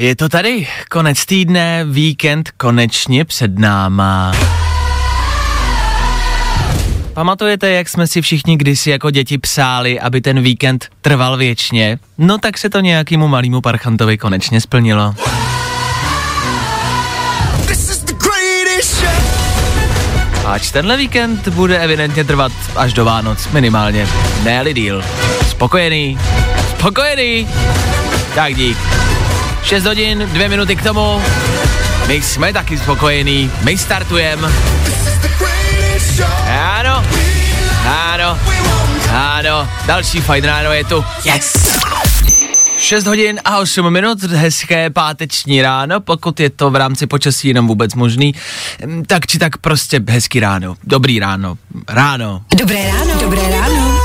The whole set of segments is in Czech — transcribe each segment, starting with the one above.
Je to tady, konec týdne, víkend konečně před náma. Pamatujete, jak jsme si všichni kdysi jako děti psáli, aby ten víkend trval věčně? No tak se to nějakému malému parchantovi konečně splnilo. Ač tenhle víkend bude evidentně trvat až do Vánoc, minimálně. ne díl. Spokojený? Spokojený? Tak dík. 6 hodin, 2 minuty k tomu. My jsme taky spokojení, my startujeme. Ano, ano, ano, další fajn ráno je tu. Yes! 6 hodin a 8 minut, hezké páteční ráno, pokud je to v rámci počasí jenom vůbec možný, Hm, tak či tak prostě hezký ráno, dobrý ráno, ráno. Dobré ráno. Dobré ráno.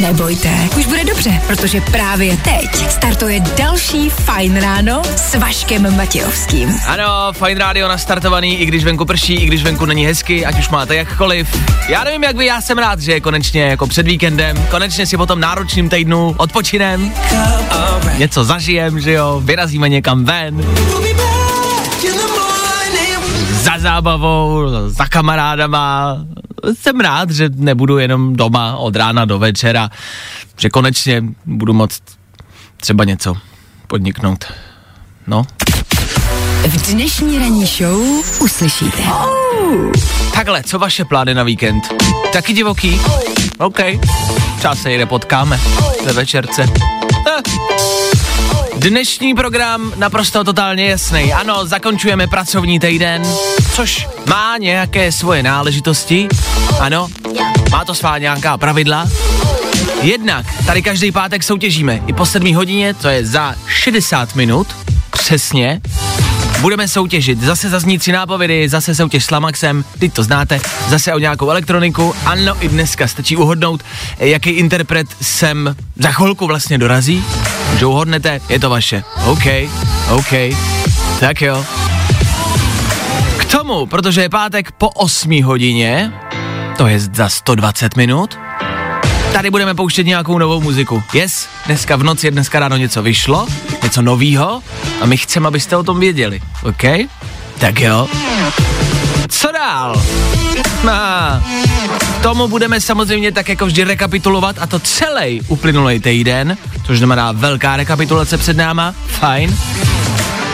Nebojte, už bude dobře, protože právě teď startuje další Fajn ráno s Vaškem Matějovským. Ano, fajn rádio nastartovaný, i když venku prší, i když venku není hezky, ať už máte jakkoliv. Já nevím jak vy, já jsem rád, že je konečně jako před víkendem, konečně si po tom náročným týdnu odpočinem, něco zažijem, že jo, vyrazíme někam ven, za zábavou, za kamarádama. Jsem rád, že nebudu jenom doma od rána do večera, že konečně budu moct třeba něco podniknout. No, V dnešní ranní show uslyšíte. Takhle, co vaše plány na víkend? Taky divoký? OK. Třeba se jde potkáme ve večerce. Dnešní program naprosto totálně jasný. Ano, zakončujeme pracovní týden, což má nějaké svoje náležitosti. Ano, má to svá nějaká pravidla. Jednak tady každý pátek soutěžíme i po 7 hodině, to je za 60 minut, přesně, Budeme soutěžit, zase zaznící nápovědy, zase soutěž s Lamaxem, teď to znáte, zase o nějakou elektroniku, ano i dneska stačí uhodnout, jaký interpret sem za chvilku vlastně dorazí, že uhodnete, je to vaše. OK, OK, tak jo. K tomu, protože je pátek po 8 hodině, to je za 120 minut, tady budeme pouštět nějakou novou muziku. Yes, dneska v noci, dneska ráno něco vyšlo, něco novýho a my chceme, abyste o tom věděli, OK? Tak jo. Co dál? A, tomu budeme samozřejmě tak jako vždy rekapitulovat a to celý uplynulý týden, což znamená velká rekapitulace před náma, fajn.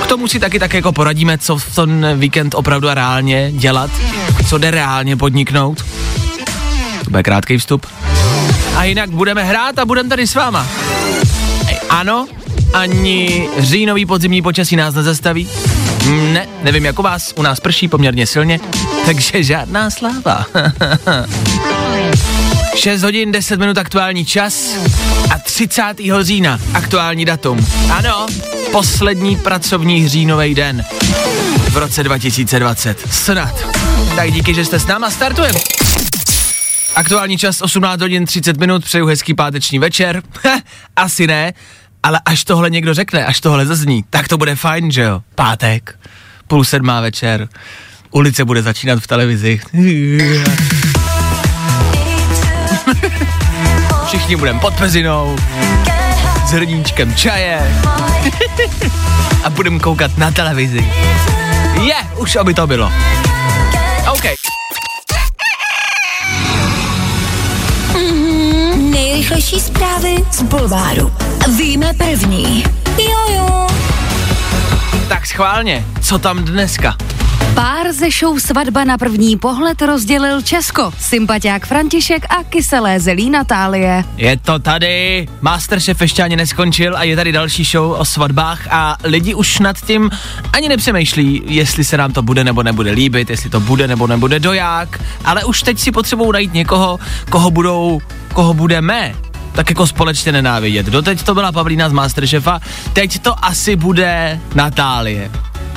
K tomu si taky tak jako poradíme, co v ten víkend opravdu a reálně dělat, co jde reálně podniknout. To bude krátký vstup. A jinak budeme hrát a budeme tady s váma. Ano, ani říjnový podzimní počasí nás nezastaví. Ne, nevím jako vás, u nás prší poměrně silně, takže žádná sláva. 6 hodin 10 minut aktuální čas a 30. října aktuální datum. Ano, poslední pracovní říjnový den v roce 2020. Snad. Tak díky, že jste s náma, startujeme. Aktuální čas 18 hodin 30 minut, přeju hezký páteční večer. Asi ne, ale až tohle někdo řekne, až tohle zazní, tak to bude fajn, že jo? Pátek, půl sedmá večer, ulice bude začínat v televizi. Všichni budeme pod pezinou, s hrníčkem čaje a budeme koukat na televizi. Je, už aby to bylo. OK. Nejrychlejší zprávy z Bulváru. Víme první. Jojo. Tak schválně, co tam dneska? Pár ze show Svatba na první pohled rozdělil Česko. Sympatiák František a kyselé zelí Natálie. Je to tady, Masterchef ještě ani neskončil a je tady další show o svatbách a lidi už nad tím ani nepřemýšlí, jestli se nám to bude nebo nebude líbit, jestli to bude nebo nebude doják, ale už teď si potřebují najít někoho, koho budou, koho budeme tak jako společně nenávidět. Doteď to byla Pavlína z Masterchefa, teď to asi bude Natálie.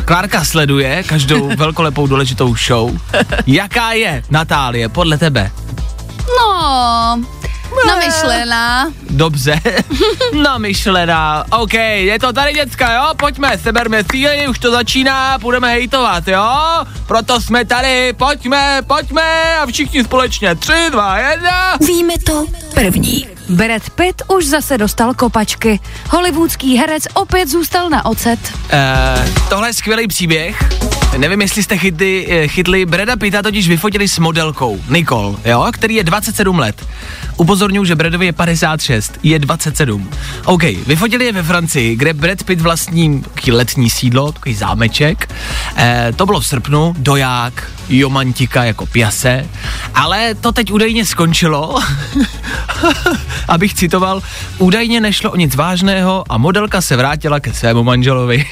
Klárka sleduje každou velkolepou důležitou show. Jaká je, Natálie, podle tebe? No, namyšlená. Dobře, namyšlená. OK, je to tady děcka, jo? Pojďme, seberme síly, už to začíná, budeme hejtovat, jo? Proto jsme tady, pojďme, pojďme a všichni společně. Tři, dva, jedna. Víme to první. Brad Pitt už zase dostal kopačky. Hollywoodský herec opět zůstal na ocet. Uh, tohle je skvělý příběh. Nevím, jestli jste chytli, eh, chytli Breda Pitta totiž vyfotili s modelkou Nicole, jo, který je 27 let. Upozorňuji, že Bradovi je 56, je 27. OK, vyfotili je ve Francii, kde Brad Pitt vlastní letní sídlo, takový zámeček. Eh, to bylo v srpnu, doják, jomantika jako piase, ale to teď údajně skončilo, abych citoval, údajně nešlo o nic vážného a modelka se vrátila ke svému manželovi,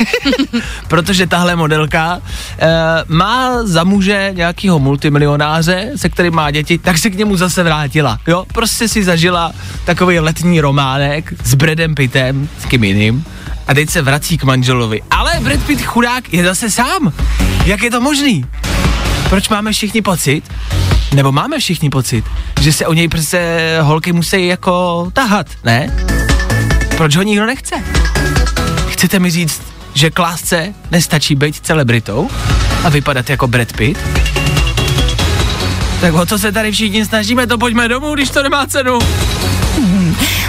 protože tahle modelka e, má za muže nějakého multimilionáře, se kterým má děti, tak se k němu zase vrátila, jo, prostě si zažila takový letní románek s Bradem Pittem, s kým jiným, a teď se vrací k manželovi. Ale Brad Pitt chudák je zase sám. Jak je to možný? Proč máme všichni pocit, nebo máme všichni pocit, že se o něj prostě holky musí jako tahat, ne? Proč ho nikdo nechce? Chcete mi říct, že k lásce nestačí být celebritou a vypadat jako Brad Pitt? Tak o co se tady všichni snažíme, to pojďme domů, když to nemá cenu.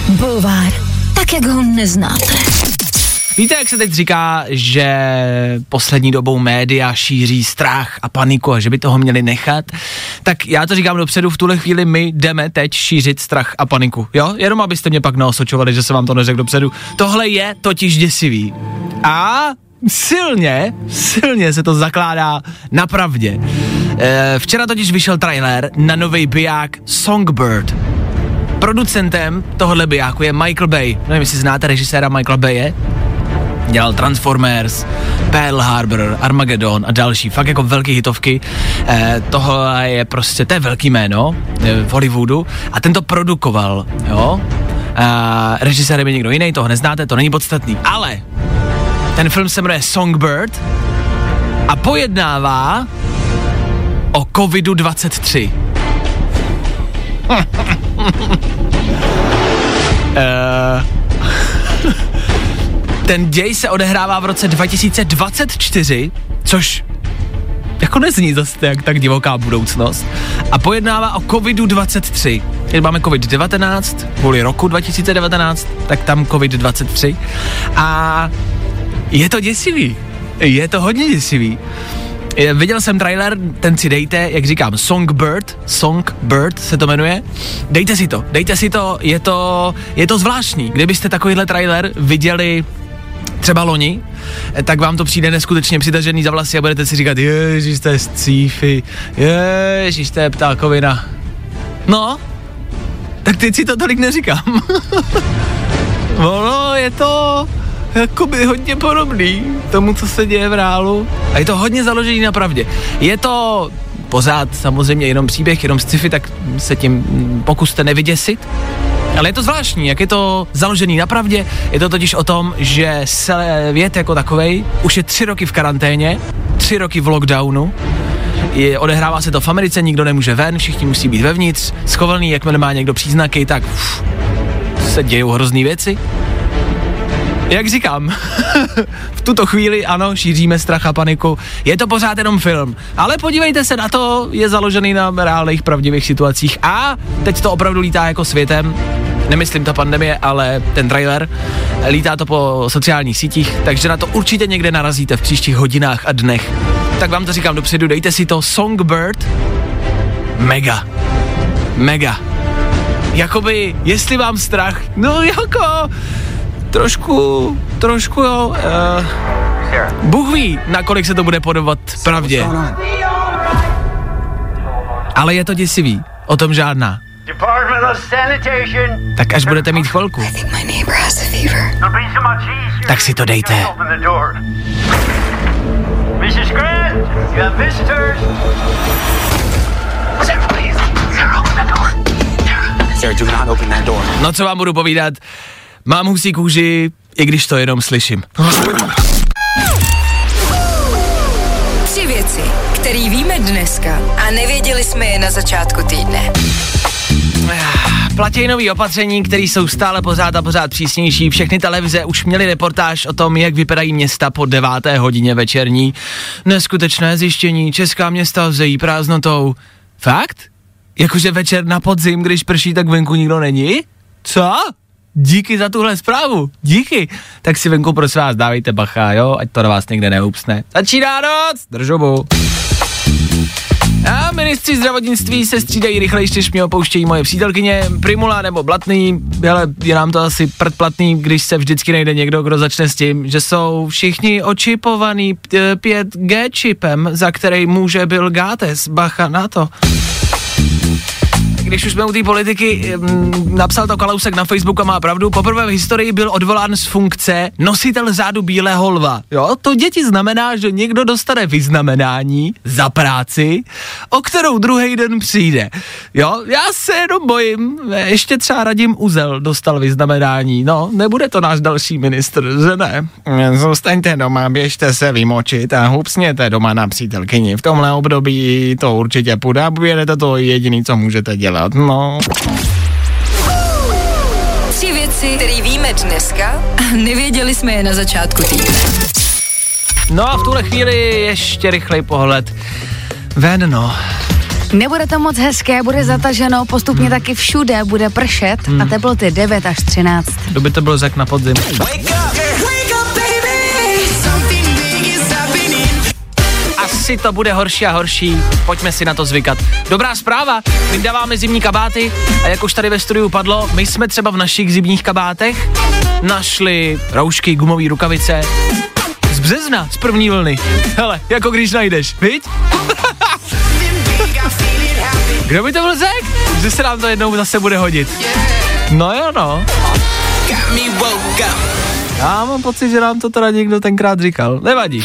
Bulvár, tak jak ho neznáte. Víte, jak se teď říká, že poslední dobou média šíří strach a paniku a že by toho měli nechat? Tak já to říkám dopředu, v tuhle chvíli my jdeme teď šířit strach a paniku. Jo? Jenom abyste mě pak neosočovali, že se vám to neřekl dopředu. Tohle je totiž děsivý. A silně, silně se to zakládá na pravdě. E, včera totiž vyšel trailer na nový biják Songbird. Producentem tohohle bijáku je Michael Bay. Nevím, jestli znáte režiséra Michaela Baye dělal Transformers, Pearl Harbor, Armageddon a další, fakt jako velké hitovky. Eh, tohle je prostě, to je velký jméno eh, v Hollywoodu a ten to produkoval, jo. Eh, režisérem je někdo jiný, toho neznáte, to není podstatný, ale ten film se jmenuje Songbird a pojednává o covidu-23. Eh, ten děj se odehrává v roce 2024, což jako nezní zase tak, tak divoká budoucnost. A pojednává o covidu-23. Když máme covid-19, kvůli roku 2019, tak tam covid-23. A je to děsivý. Je to hodně děsivý. Viděl jsem trailer, ten si dejte, jak říkám, Songbird, Songbird se to jmenuje. Dejte si to, dejte si to, je to, je to zvláštní. Kdybyste takovýhle trailer viděli třeba loni, tak vám to přijde neskutečně přitažený za vlasy a budete si říkat, ježiš, to je scífy, ježiš, to je ptákovina. No, tak teď si to tolik neříkám. ono je to jakoby hodně podobný tomu, co se děje v reálu. A je to hodně založený na pravdě. Je to pořád samozřejmě jenom příběh, jenom sci-fi, tak se tím pokuste nevyděsit. Ale je to zvláštní, jak je to založený na pravdě. Je to totiž o tom, že svět jako takovej už je tři roky v karanténě, tři roky v lockdownu, je, odehrává se to v Americe, nikdo nemůže ven, všichni musí být vevnitř, schovaný, jakmile má někdo příznaky, tak uf, se dějou hrozný věci. Jak říkám, v tuto chvíli ano, šíříme strach a paniku. Je to pořád jenom film, ale podívejte se na to, je založený na reálných pravdivých situacích a teď to opravdu lítá jako světem. Nemyslím ta pandemie, ale ten trailer. Lítá to po sociálních sítích, takže na to určitě někde narazíte v příštích hodinách a dnech. Tak vám to říkám dopředu, dejte si to Songbird. Mega. Mega. Jakoby, jestli vám strach, no jako, trošku, trošku jo, uh, Bůh ví, nakolik se to bude podobat pravdě. Ale je to děsivý, o tom žádná. Tak až budete mít chvilku, tak si to dejte. Open the door. Mrs. Grant, you have visitors. Sarah, please. Sarah, open the door. Sarah. Sarah, do not open that door. No co vám budu povídat, mám husí kůži, i když to jenom slyším. věci, které víme dneska a nevěděli jsme je na začátku týdne. Platí nový opatření, které jsou stále pořád a pořád přísnější. Všechny televize už měly reportáž o tom, jak vypadají města po deváté hodině večerní. Neskutečné zjištění, česká města vzejí prázdnotou. Fakt? Jakože večer na podzim, když prší, tak venku nikdo není? Co? Díky za tuhle zprávu, díky. Tak si venku prosím vás dávejte bacha, jo, ať to na vás někde neupsne. Začíná noc, držobu. A ministři zdravotnictví se střídají rychleji, než mě opouštějí moje přítelkyně, Primula nebo Blatný, ale je nám to asi predplatný, když se vždycky najde někdo, kdo začne s tím, že jsou všichni očipovaný p- 5G čipem, za který může Bill Gates, bacha na to. Když už jsme u té politiky, napsal to Kalousek na Facebooku a má pravdu, poprvé v historii byl odvolán z funkce nositel zádu bílého lva. Jo, to děti znamená, že někdo dostane vyznamenání za práci, o kterou druhý den přijde. Jo, já se jenom bojím, ještě třeba Radim Uzel dostal vyznamenání, no, nebude to náš další ministr, že ne? Zůstaňte doma, běžte se vymočit a hupsněte doma na přítelkyni. V tomhle období to určitě půjde a budete to jediný, co můžete dělat, no. Tři věci, které víme dneska a nevěděli jsme je na začátku týdne. No a v tuhle chvíli ještě rychlej pohled ven, no. Nebude to moc hezké, bude zataženo, postupně taky všude bude pršet a teploty 9 až 13. Kdo by to byl řek na podzim? Asi to bude horší a horší, pojďme si na to zvykat. Dobrá zpráva, vydáváme zimní kabáty a jak už tady ve studiu padlo, my jsme třeba v našich zimních kabátech našli roušky, gumové rukavice, z března, z první vlny. Hele, jako když najdeš, viď? Kdo by to byl řek? Že se nám to jednou zase bude hodit. No jo, no. Já mám pocit, že nám to teda někdo tenkrát říkal. Nevadí.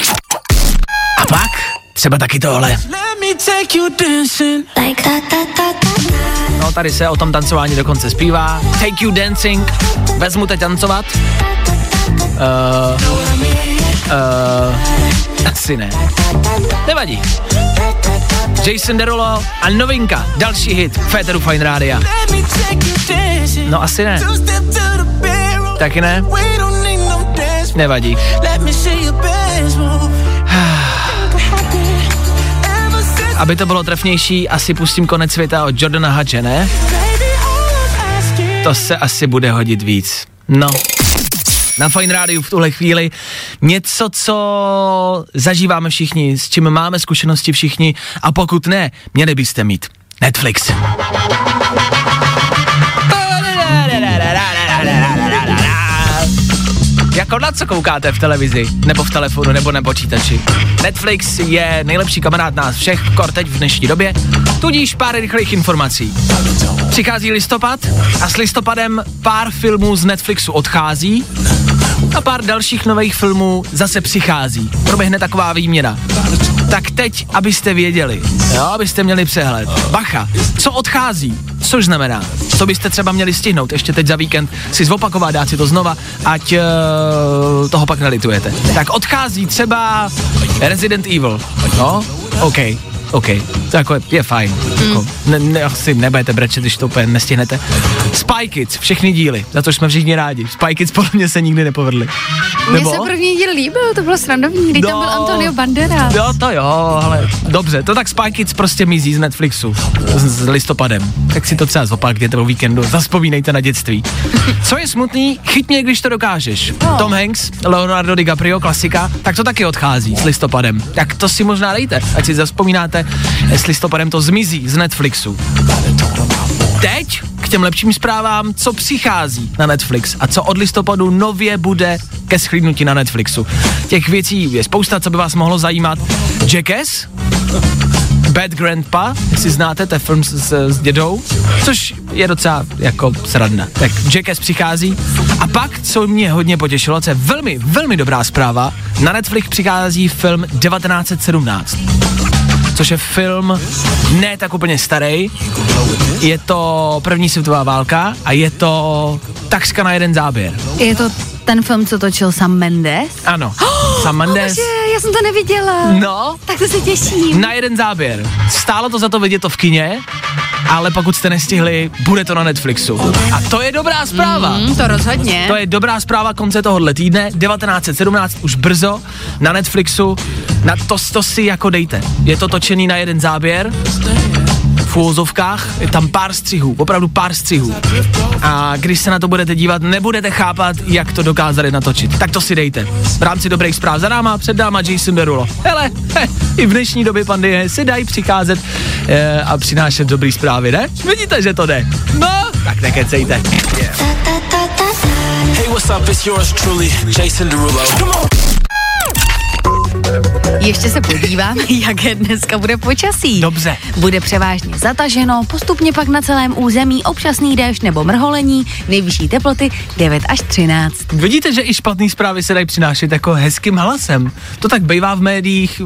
Třeba taky tohle. No tady se o tom tancování dokonce zpívá. Take you dancing. Vezmu te tancovat. Uh, uh, asi ne. Nevadí. Jason Derulo a novinka, další hit Féteru Fine Rádia. No asi ne. Taky ne? Nevadí. Aby to bylo trefnější, asi pustím konec světa od Jordana Hadže, ne? To se asi bude hodit víc. No. Na Fine Rádiu v tuhle chvíli něco, co zažíváme všichni, s čím máme zkušenosti všichni a pokud ne, měli byste mít Netflix. Jako na co koukáte v televizi, nebo v telefonu, nebo na počítači? Netflix je nejlepší kamarád nás všech, kor teď v dnešní době, tudíž pár rychlých informací. Přichází listopad a s listopadem pár filmů z Netflixu odchází a pár dalších nových filmů zase přichází. Proběhne taková výměna. Tak teď, abyste věděli, jo, abyste měli přehled. Bacha, co odchází, což znamená, co byste třeba měli stihnout? Ještě teď za víkend, si zopakovat, dát si to znova, ať uh, toho pak nelitujete. Tak odchází třeba Resident Evil, no, OK, OK, to jako je, je fajn. Jako, ne, ne, asi nebudete brečet, když to úplně nestihnete. Spy Kids, všechny díly, za to jsme všichni rádi. Spy Kids podle mě se nikdy nepovedly. Mně se první díl líbil, to bylo srandovní, když tam byl Antonio Bandera. Jo, to jo, ale dobře, to tak Spy Kids prostě mizí z Netflixu s, s listopadem. Tak si to třeba zopakujete o víkendu, zaspomínejte na dětství. Co je smutný, chyť mě, když to dokážeš. No. Tom Hanks, Leonardo DiCaprio, klasika, tak to taky odchází s listopadem. Tak to si možná dejte, ať si zaspomínáte, s listopadem to zmizí z Netflixu. Teď k těm lepším zprávám, co přichází na Netflix a co od listopadu nově bude ke schlídnutí na Netflixu. Těch věcí je spousta, co by vás mohlo zajímat. Jackass, Bad Grandpa, jestli znáte, je film s, s, dědou, což je docela jako sradné. Tak Jackass přichází a pak, co mě hodně potěšilo, co je velmi, velmi dobrá zpráva, na Netflix přichází film 1917 což je film ne tak úplně starý. Je to první světová válka a je to takřka na jeden záběr. Je to ten film, co točil Sam Mendes? Ano, Sam Mendes, Bože, já jsem to neviděla. No, Tak to se těším. na jeden záběr. Stálo to za to vidět to v kině, ale pokud jste nestihli, bude to na Netflixu. A to je dobrá zpráva. Mm, to rozhodně. To je dobrá zpráva konce tohohle týdne, 1917 už brzo na Netflixu, na to, to si jako dejte. Je to točený na jeden záběr, v úvozovkách, je tam pár střihů, opravdu pár střihů. A když se na to budete dívat, nebudete chápat, jak to dokázali natočit. Tak to si dejte. V rámci dobrých zpráv za náma, před náma Jason Derulo. Hele, he, i v dnešní době pandemie si dají přicházet e, a přinášet dobrý zprávy, ne? Vidíte, že to jde. No, tak nekecejte. Hey, what's up? It's yours truly, Jason Derulo. Ještě se podívám, jaké dneska bude počasí. Dobře. Bude převážně zataženo, postupně pak na celém území občasný déšť nebo mrholení, nejvyšší teploty 9 až 13. Vidíte, že i špatné zprávy se dají přinášet jako hezkým hlasem. To tak bývá v médiích, e,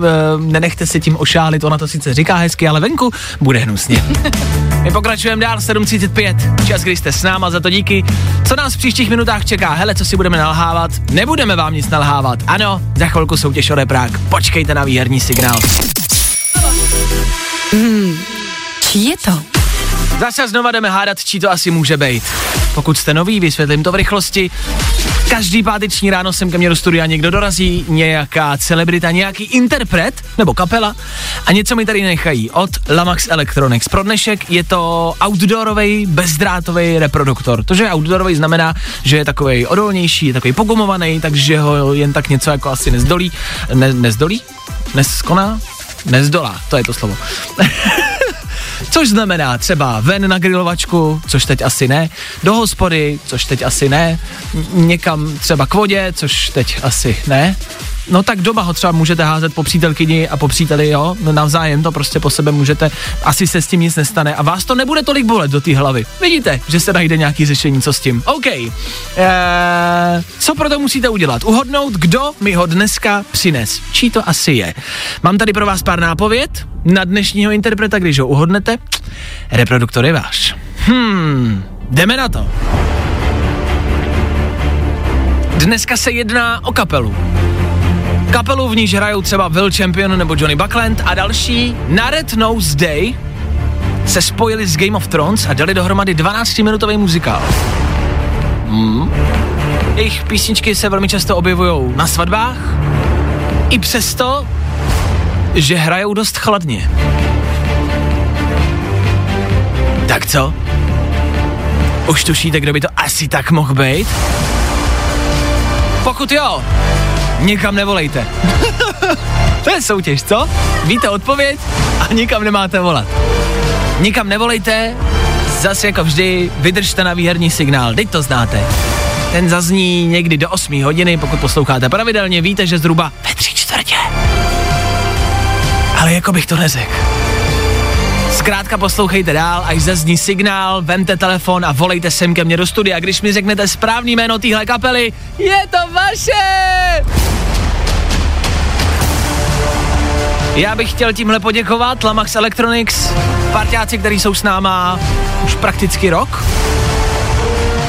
nenechte se tím ošálit, ona to sice říká hezky, ale venku bude hnusně. My pokračujeme dál, 7.35, čas, kdy jste s náma, za to díky. Co nás v příštích minutách čeká? Hele, co si budeme nalhávat? Nebudeme vám nic nalhávat. Ano, za chvilku soutěž o reprák. Počkejte na výherní signál. Čí je to? Zase znova jdeme hádat, čí to asi může být. Pokud jste nový, vysvětlím to v rychlosti. Každý páteční ráno sem ke mně do studia někdo dorazí, nějaká celebrita, nějaký interpret nebo kapela a něco mi tady nechají od Lamax Electronics. Pro dnešek je to outdoorový, bezdrátový reproduktor. To, že je outdoorový, znamená, že je takový odolnější, je takový pogumovaný, takže ho jen tak něco jako asi nezdolí. Ne, nezdolí? Neskoná? Nezdolá, to je to slovo. Což znamená třeba ven na grilovačku, což teď asi ne, do hospody, což teď asi ne, někam třeba k vodě, což teď asi ne. No tak doma ho třeba můžete házet po přítelkyni a po příteli, jo, no navzájem to prostě po sebe můžete, asi se s tím nic nestane a vás to nebude tolik bolet do té hlavy. Vidíte, že se najde nějaký řešení, co s tím. OK. Eee, co pro to musíte udělat? Uhodnout, kdo mi ho dneska přines. Čí to asi je? Mám tady pro vás pár nápověd na dnešního interpreta, když ho uhodnete. Reproduktor je váš. Hmm, jdeme na to. Dneska se jedná o kapelu. Kapelu v níž hrajou třeba Will Champion nebo Johnny Buckland a další na Red Nose Day se spojili s Game of Thrones a dali dohromady 12-minutový muzikál. Hmm. Jejich písničky se velmi často objevují na svatbách, i přesto, že hrajou dost chladně. Tak co? Už tušíte, kdo by to asi tak mohl být? Pokud jo, nikam nevolejte. to je soutěž, co? Víte odpověď a nikam nemáte volat. Nikam nevolejte, zase jako vždy, vydržte na výherní signál, teď to znáte. Ten zazní někdy do 8 hodiny, pokud posloucháte pravidelně, víte, že zhruba ve tři čtvrtě. Ale jako bych to neřekl. Zkrátka poslouchejte dál, až zazní signál, vemte telefon a volejte sem ke mně do studia. Když mi řeknete správný jméno téhle kapely, je to vaše! Já bych chtěl tímhle poděkovat Lamax Electronics, parťáci, kteří jsou s náma už prakticky rok.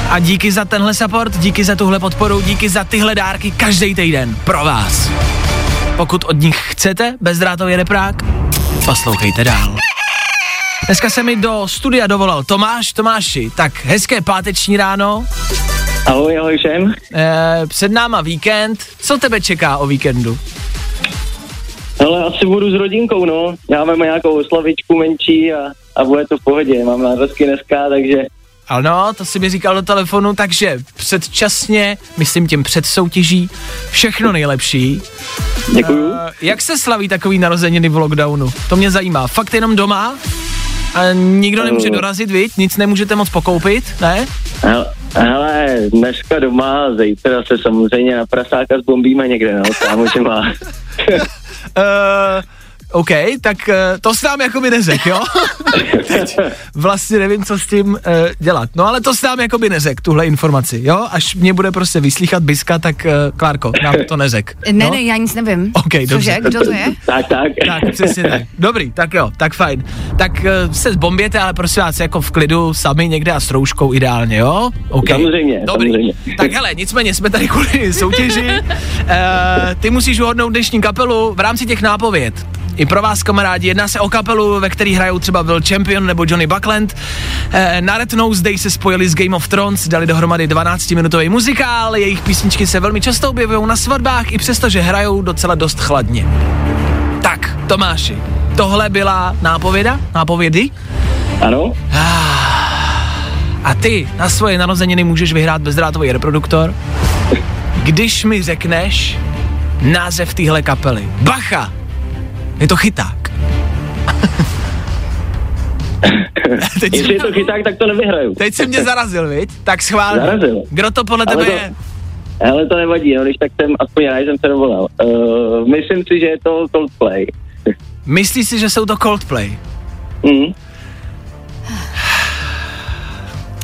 A díky za tenhle support, díky za tuhle podporu, díky za tyhle dárky každý týden pro vás. Pokud od nich chcete bezdrátový reprák, poslouchejte dál. Dneska se mi do studia dovolal Tomáš. Tomáši, tak hezké páteční ráno, Ahoj, ahoj všem. e, před náma víkend. Co tebe čeká o víkendu? Ale asi budu s rodinkou, no. Já mám nějakou slavičku menší a, a bude to v pohodě. Mám narozky dneska, takže Ano, to si mi říkal do telefonu, takže předčasně, myslím tím před soutěží, všechno nejlepší. děkuju. E, jak se slaví takový narozeniny v lockdownu? To mě zajímá. Fakt jenom doma? A nikdo nemůže dorazit, viď? Nic nemůžete moc pokoupit, ne? Hele, hele, dneska doma, zítra se samozřejmě na prasáka zbombíme někde, no. Kámo, že má. Uh, OK, tak eh, to se nám jako by nezek, jo? Teď vlastně nevím, co s tím uh, dělat. No ale to se nám jako by nezek, tuhle informaci, jo? Až mě bude prostě vyslíchat Biska, tak uh, Klárko, nám to nezek. Ne, no? ne, já nic nevím. OK, dobře. Cože, kdo to je? Tak, tak. Tak, přesně tak. Dobrý, tak jo, tak fajn. Tak uh, se zbomběte, ale prosím vás, jako v klidu, sami někde a s rouškou ideálně, jo? OK. Samozřejmě, Dobrý. samozřejmě. Tak hele, nicméně jsme tady kvůli soutěži. Uh, ty musíš uhodnout dnešní kapelu v rámci těch nápověd. I pro vás, kamarádi, jedná se o kapelu, ve který hrajou třeba Will Champion nebo Johnny Buckland. Eh, na Red Nose Day se spojili s Game of Thrones, dali dohromady 12-minutový muzikál, jejich písničky se velmi často objevují na svatbách, i přesto, že hrajou docela dost chladně. Tak, Tomáši, tohle byla nápověda? Nápovědy? Ano? A ty na svoje narozeniny můžeš vyhrát bezdrátový reproduktor, když mi řekneš název téhle kapely. Bacha! Je to chyták. teď, Jestli je to chyták, tak to nevyhraju. teď jsi mě zarazil, viď? Tak schválně. Zarazil. Kdo to podle Ale tebe to- je? Ale to nevadí, no, když tak jsem, aspoň já jsem se dovolal. Uh, myslím si, že je to Coldplay. Myslíš si, že jsou to Coldplay? Mm.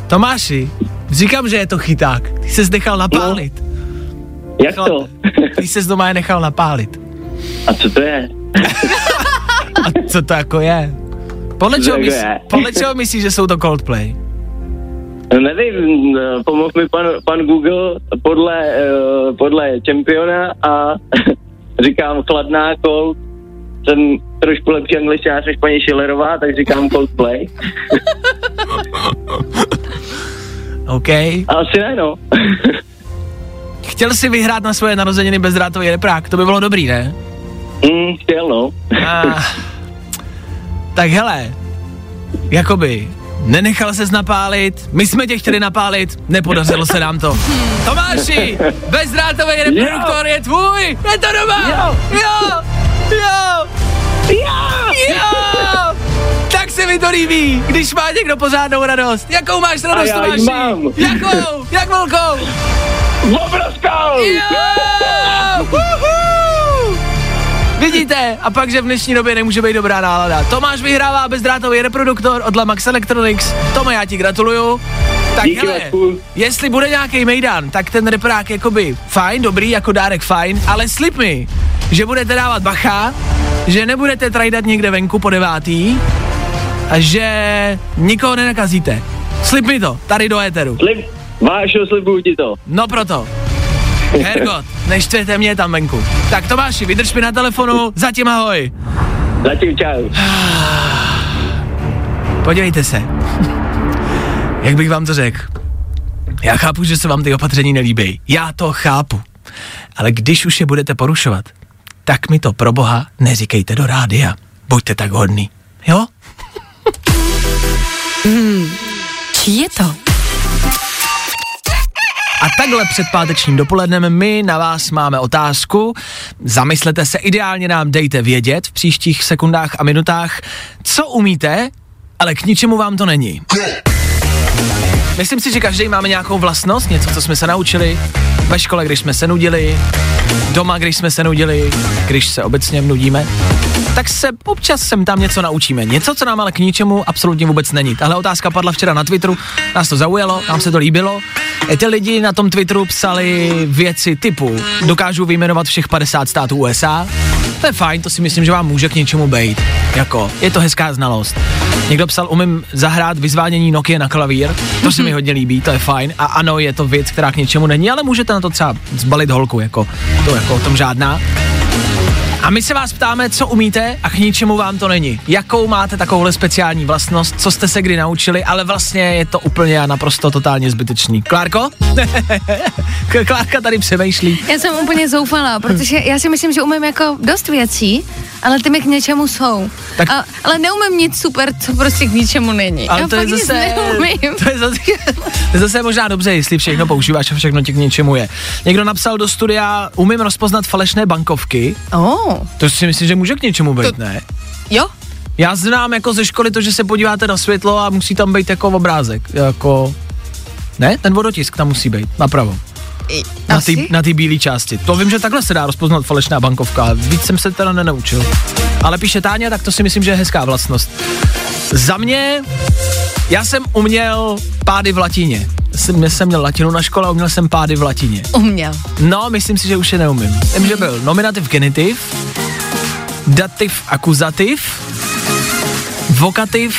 Tomáši, říkám, že je to chyták. Ty ses nechal napálit. Jak to? Ty ses doma je nechal napálit. A co to je? A co to jako je? Podle čeho, myslí, podle čeho myslíš, že jsou to Coldplay? No, Nevím, eh, pomohl mi pan, pan Google podle, uh, podle čempiona a říkám chladná Cold. Jsem trošku lepší angličář než paní Schillerová, tak říkám Coldplay. OK. Asi ne, no. Chtěl jsi vyhrát na svoje narozeniny bezdrátový reprák, to by bylo dobrý, ne? Mm, chtěl, no. A, tak hele, jakoby, nenechal ses napálit, my jsme tě chtěli napálit, nepodařilo se nám to. Tomáši, bezdrátový reproduktor je tvůj, je to doma, jo, jo, jo, jo, jo. Tak se mi to líbí, když má někdo pořádnou radost. Jakou máš radost, Tomáši? mám. Jakou? Jak velkou? Obrovskou! Jo! Vidíte? A pak, že v dnešní době nemůže být dobrá nálada. Tomáš vyhrává bezdrátový reproduktor od Lamax Electronics. Tome, já ti gratuluju. Tak Díky, hele, Vašku. jestli bude nějaký mejdan, tak ten reprák jakoby fajn, dobrý, jako dárek fajn, ale slib mi, že budete dávat bacha, že nebudete trajdat někde venku po devátý a že nikoho nenakazíte. Slib mi to, tady do éteru. Slib, Vášo, slibuju ti to. No proto. Hergot, neštvěte mě tam venku. Tak Tomáši, vydrž mi na telefonu, zatím ahoj. Zatím čau. Podívejte se. Jak bych vám to řekl? Já chápu, že se vám ty opatření nelíbí. Já to chápu. Ale když už je budete porušovat, tak mi to pro boha neříkejte do rádia. Buďte tak hodný. Jo? Čí je to? A takhle před pátečním dopolednem my na vás máme otázku. Zamyslete se, ideálně nám dejte vědět v příštích sekundách a minutách, co umíte, ale k ničemu vám to není. Myslím si, že každý máme nějakou vlastnost, něco, co jsme se naučili ve škole, když jsme se nudili, doma, když jsme se nudili, když se obecně nudíme, tak se občas sem tam něco naučíme. Něco, co nám ale k ničemu absolutně vůbec není. Tahle otázka padla včera na Twitteru, nás to zaujalo, nám se to líbilo. E, Ty lidi na tom Twitteru psali věci typu, dokážu vyjmenovat všech 50 států USA, to je fajn, to si myslím, že vám může k něčemu být. Jako, je to hezká znalost. Někdo psal, umím zahrát vyzvánění Nokia na klavír, to se mi hodně líbí, to je fajn. A ano, je to věc, která k něčemu není, ale můžete na to třeba zbalit holku, jako, to jako o tom žádná. A my se vás ptáme, co umíte a k ničemu vám to není. Jakou máte takovouhle speciální vlastnost, co jste se kdy naučili, ale vlastně je to úplně a naprosto totálně zbytečný. Klárko? Klárka tady přemýšlí. Já jsem úplně zoufalá, protože já si myslím, že umím jako dost věcí, ale ty mi k něčemu jsou. Tak-. A, ale neumím nic super, co prostě k ničemu není. Ale já to je zase, neumím. to je zase, to je zase možná dobře, jestli všechno používáš a všechno ti k něčemu je. Někdo napsal do studia, umím rozpoznat falešné bankovky. Oh, To si myslím, že může k něčemu být, ne? jo? Já znám jako ze školy to, že se podíváte na světlo a musí tam být jako obrázek. Jako, ne? Ten vodotisk tam musí být, napravo. Na ty, na ty bílé části. To vím, že takhle se dá rozpoznat falešná bankovka. Víc jsem se teda nenaučil. Ale píše Táně, tak to si myslím, že je hezká vlastnost. Za mě, já jsem uměl pády v latině. Jsem, jsem měl latinu na škole a uměl jsem pády v latině. Uměl. No, myslím si, že už je neumím. Vím, že byl nominativ, genitiv, dativ, akuzativ, vokativ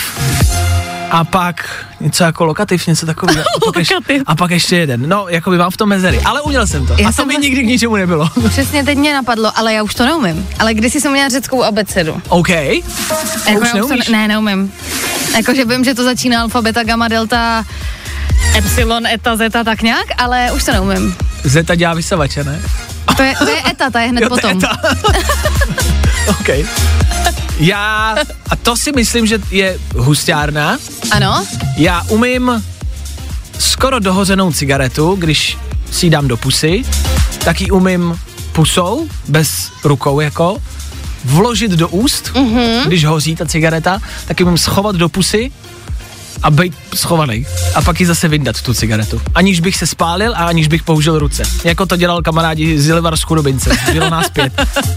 a pak něco jako lokativ, něco takového. A pak ještě- Lokativ. A pak ještě jeden. No, jako by mám v tom mezery. Ale uměl jsem to. Já a to mi to- nikdy k ničemu nebylo. Přesně teď mě napadlo, ale já už to neumím. Ale když jsem měla řeckou abecedu. OK. Jako už neumíš? To, ne, neumím. Jakože vím, že to začíná alfa, beta, gamma, delta, epsilon, eta, zeta, tak nějak, ale už to neumím. Zeta dělá vysavače, ne? To je, to je eta, ta je hned Jo, potom. ta. OK. Já, a to si myslím, že je hustárna. Ano? Já umím skoro dohozenou cigaretu, když si ji dám do pusy, tak ji umím pusou, bez rukou jako, vložit do úst, mm-hmm. když hoří ta cigareta, tak ji umím schovat do pusy a být schovaný. A pak ji zase vyndat, tu cigaretu. Aniž bych se spálil a aniž bych použil ruce. Jako to dělal kamarádi z Livar z. Bylo nás pět.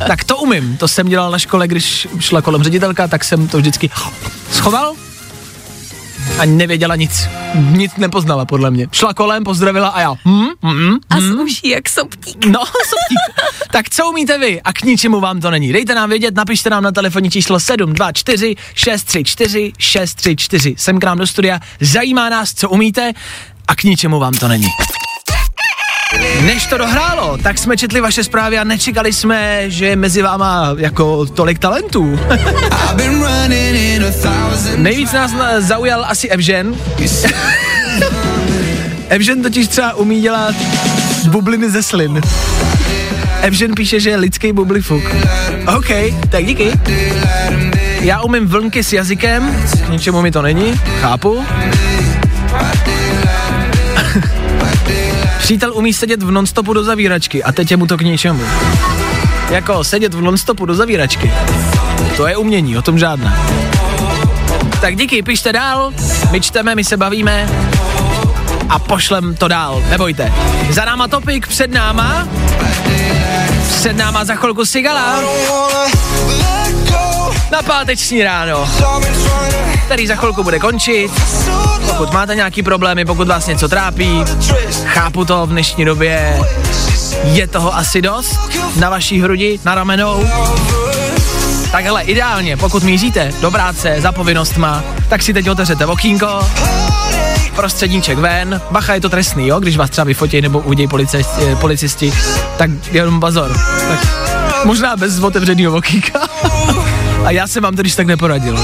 Tak to umím. To jsem dělal na škole, když šla kolem ředitelka, tak jsem to vždycky schoval a nevěděla nic. Nic nepoznala, podle mě. Šla kolem, pozdravila a já. Hm, hm, A hm. sluší jak soptík. No, soptík. tak co umíte vy a k ničemu vám to není? Dejte nám vědět, napište nám na telefonní číslo 724 634 634. Sem k nám do studia. Zajímá nás, co umíte a k ničemu vám to není. Než to dohrálo, tak jsme četli vaše zprávy a nečekali jsme, že je mezi váma jako tolik talentů. Nejvíc nás zaujal asi Evžen. Evžen totiž třeba umí dělat bubliny ze slin. Evžen píše, že je lidský bublifuk. OK, tak díky. Já umím vlnky s jazykem, k ničemu mi to není, chápu. Přítel umí sedět v nonstopu do zavíračky a teď je mu to k ničemu. Jako sedět v nonstopu do zavíračky. To je umění, o tom žádná. Tak díky, pište dál, my čteme, my se bavíme a pošlem to dál, nebojte. Za náma topik, před náma, před náma za chvilku Sigala na páteční ráno, který za chvilku bude končit. Pokud máte nějaký problémy, pokud vás něco trápí, chápu to v dnešní době, je toho asi dost na vaší hrudi, na ramenou. Tak hele, ideálně, pokud míříte do práce za povinnostma, tak si teď otevřete okýnko, prostředníček ven, bacha, je to trestný, jo, když vás třeba vyfotí nebo uvidějí policisti, eh, policisti, tak jenom bazor. Tak možná bez otevřeného okýnka. A já jsem vám to když tak neporadil.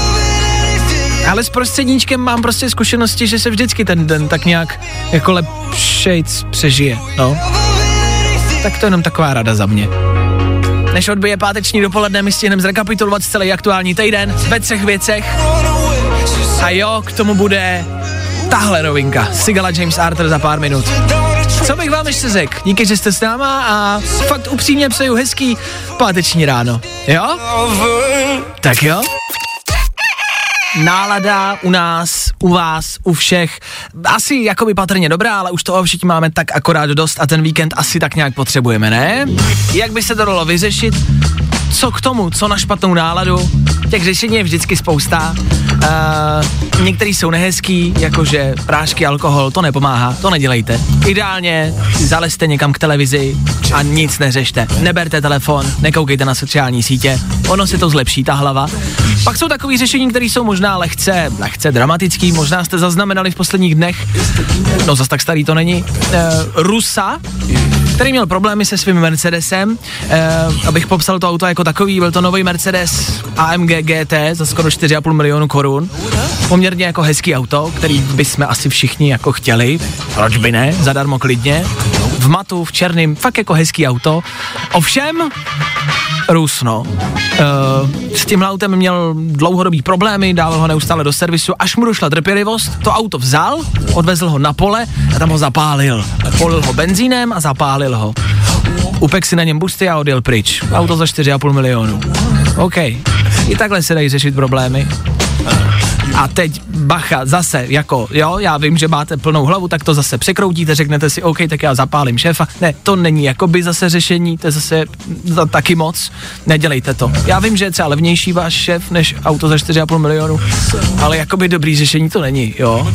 Ale s prostředníčkem mám prostě zkušenosti, že se vždycky ten den tak nějak jako lepšejc přežije, no. Tak to je jenom taková rada za mě. Než odbije páteční dopoledne, my stihneme zrekapitulovat celý aktuální týden ve třech věcech. A jo, k tomu bude tahle rovinka. Sigala James Arthur za pár minut. Co bych vám ještě řekl? Díky, že jste s náma a fakt upřímně přeju hezký páteční ráno. Jo? Tak jo? Nálada u nás, u vás, u všech, asi jakoby patrně dobrá, ale už toho všichni máme tak akorát dost a ten víkend asi tak nějak potřebujeme, ne? Jak by se to dalo vyřešit? Co k tomu, co na špatnou náladu? Těch řešení je vždycky spousta. Uh, některý jsou nehezký, jakože prášky, alkohol, to nepomáhá, to nedělejte. Ideálně zalezte někam k televizi a nic neřešte. Neberte telefon, nekoukejte na sociální sítě, ono se to zlepší, ta hlava. Pak jsou takové řešení, které jsou možná lehce, lehce dramatický, možná jste zaznamenali v posledních dnech, no zas tak starý to není, uh, Rusa, který měl problémy se svým Mercedesem. Eh, abych popsal to auto jako takový, byl to nový Mercedes AMG GT za skoro 4,5 milionu korun. Poměrně jako hezký auto, který bychom asi všichni jako chtěli. Proč by ne? Zadarmo klidně. V matu, v černým, fakt jako hezký auto. Ovšem, Rusno. Uh, s tím autem měl dlouhodobý problémy, dával ho neustále do servisu, až mu došla trpělivost, to auto vzal, odvezl ho na pole a tam ho zapálil. Polil ho benzínem a zapálil ho. Upek si na něm busty a odjel pryč. Auto za 4,5 milionu. OK. I takhle se dají řešit problémy. A teď bacha, zase, jako, jo, já vím, že máte plnou hlavu, tak to zase překroutíte, řeknete si, OK, tak já zapálím šéfa. Ne, to není jakoby zase řešení, to je zase za taky moc. Nedělejte to. Já vím, že je třeba levnější váš šéf než auto za 4,5 milionu, ale jakoby dobrý řešení to není, jo.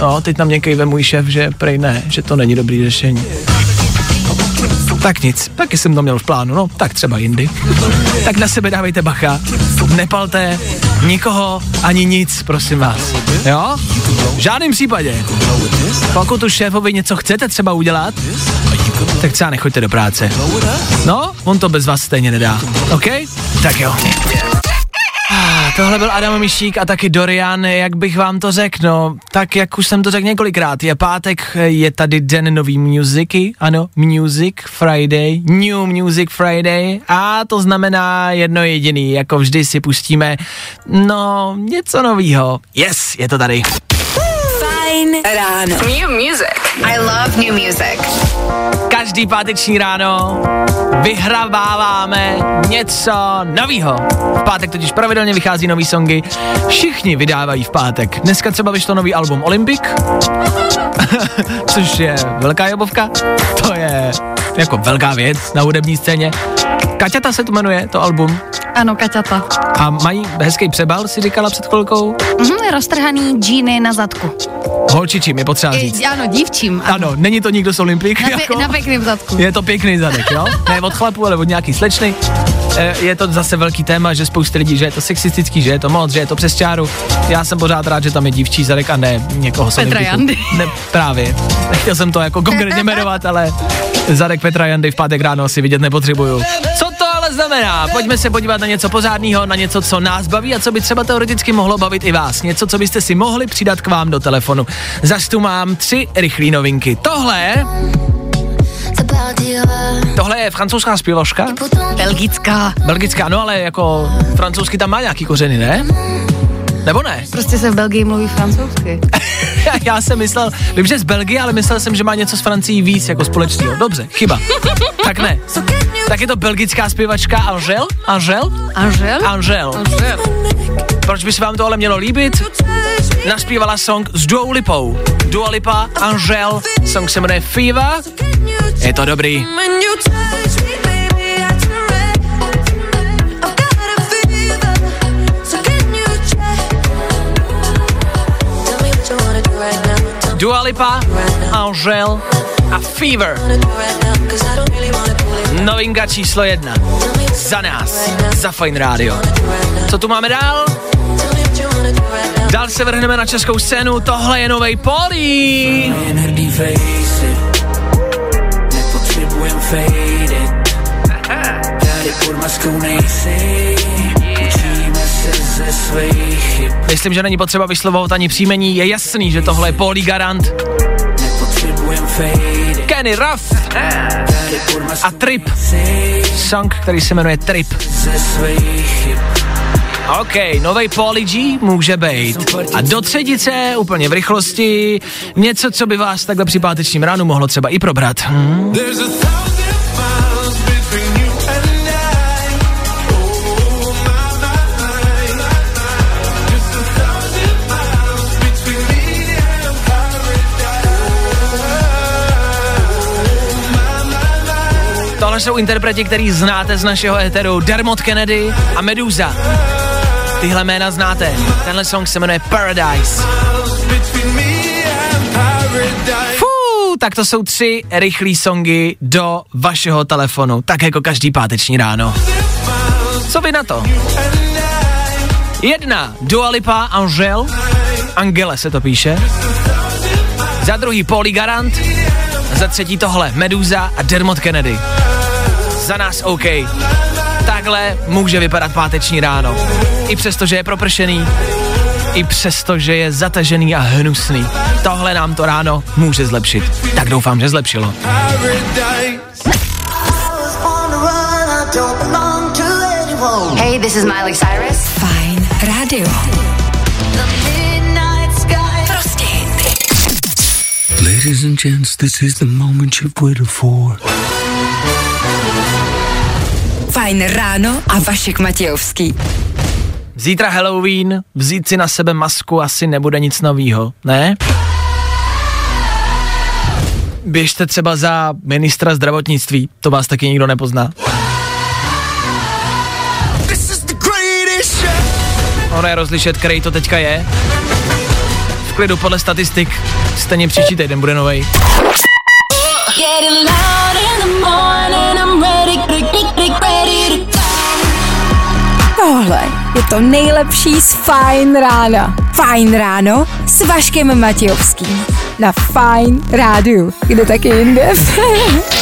No, teď na mě kejve můj šéf, že prej ne, že to není dobrý řešení. Tak nic, taky jsem to měl v plánu, no, tak třeba jindy. tak na sebe dávejte bacha, nepalte nikoho ani nic, prosím vás. Jo? V žádném případě. Pokud tu šéfovi něco chcete třeba udělat, tak třeba nechoďte do práce. No, on to bez vás stejně nedá. OK? Tak jo. Tohle byl Adam Mišík a taky Dorian, jak bych vám to řekl, no, tak jak už jsem to řekl několikrát, je pátek, je tady den nový muziky, ano, Music Friday, New Music Friday a to znamená jedno jediný, jako vždy si pustíme, no, něco novýho. Yes, je to tady. Fajn ráno. New music. I love new music. Každý páteční ráno vyhraváváme něco novýho. V pátek totiž pravidelně vychází nový songy. Všichni vydávají v pátek. Dneska třeba vyšlo nový album Olympic, což je velká jobovka. To je jako velká věc na hudební scéně. Kaťata se to jmenuje, to album. Ano, Kaťata. A mají hezký přebal, si říkala před chvilkou. Mhm, roztrhaný džíny na zadku. Holčičím je potřeba říct. I, ano, dívčím. Ano. Ano, není to nikdo z Olympik. Na, pe- na pěkným zadku. Je to pěkný zadek, jo? Ne od chlapu, ale od nějaký slečny. E, Je to zase velký téma, že spousta lidí, že je to sexistický, že je to moc, že je to přes čáru. Já jsem pořád rád, že tam je dívčí zadek a ne někoho z Petra. Jandy. Ne, právě. Nechtěl jsem to jako konkrétně jmenovat, ale zadek Petra Jandy v pátek ráno si vidět nepotřebuju. Znamená? Pojďme se podívat na něco pořádného, na něco, co nás baví a co by třeba teoreticky mohlo bavit i vás. Něco, co byste si mohli přidat k vám do telefonu. Zas tu mám tři rychlé novinky. Tohle Tohle je francouzská zpěvačka, Belgická. belgická, no ale jako francouzsky tam má nějaký kořeny, ne? Nebo ne? Prostě se v Belgii mluví francouzsky. Já jsem myslel, vím, že z Belgie, ale myslel jsem, že má něco s Francií víc jako společného. Dobře, chyba. tak ne. Tak je to belgická zpěvačka Angel? Angel? Angel? Angel. Angel. Proč by se vám tohle mělo líbit? Naspívala song s Dua Lipou. Dua Lipa, Angel, song se jmenuje Fever. Je to dobrý. Dua Lipa, Angel a Fever. Novinka číslo jedna. Za nás, za Fine Radio. Co tu máme dál? Dál se vrhneme na českou scénu, tohle je novej it. Tady pod maskou nejsi. Učíme se ze svých. Myslím, že není potřeba vyslovovat ani příjmení, je jasný, že tohle je Polí Garant. Kenny Ruff a Trip. Song, který se jmenuje Trip. OK, novej Pauly G může být. A do třetice, úplně v rychlosti, něco, co by vás takhle při pátečním ránu mohlo třeba i probrat. Hmm? Tohle jsou interpreti, který znáte z našeho éteru. Dermot Kennedy a Medusa. Tyhle jména znáte. Tenhle song se jmenuje Paradise. Fú, tak to jsou tři rychlé songy do vašeho telefonu, tak jako každý páteční ráno. Co vy na to? Jedna, Dua Lipa, Angel, Angele se to píše. Za druhý Pauly Garant, za třetí tohle Medusa a Dermot Kennedy. Za nás OK. Takhle může vypadat páteční ráno. I přesto, že je propršený, i přesto, že je zatažený a hnusný. Tohle nám to ráno může zlepšit. Tak doufám, že zlepšilo. Hey, this is Miley Cyrus. Fajn rádio. Ladies and gents, this is the moment you've waited for. Fajn ráno a Vašek Matějovský. Zítra Halloween, vzít si na sebe masku asi nebude nic novýho, ne? Běžte třeba za ministra zdravotnictví, to vás taky nikdo nepozná. Ono je rozlišet, který to teďka je. V klidu podle statistik, stejně příští týden bude novej. Tohle je to nejlepší z Fajn rána. Fajn ráno s Vaškem Matějovským. Na Fajn rádiu. Kde taky jinde?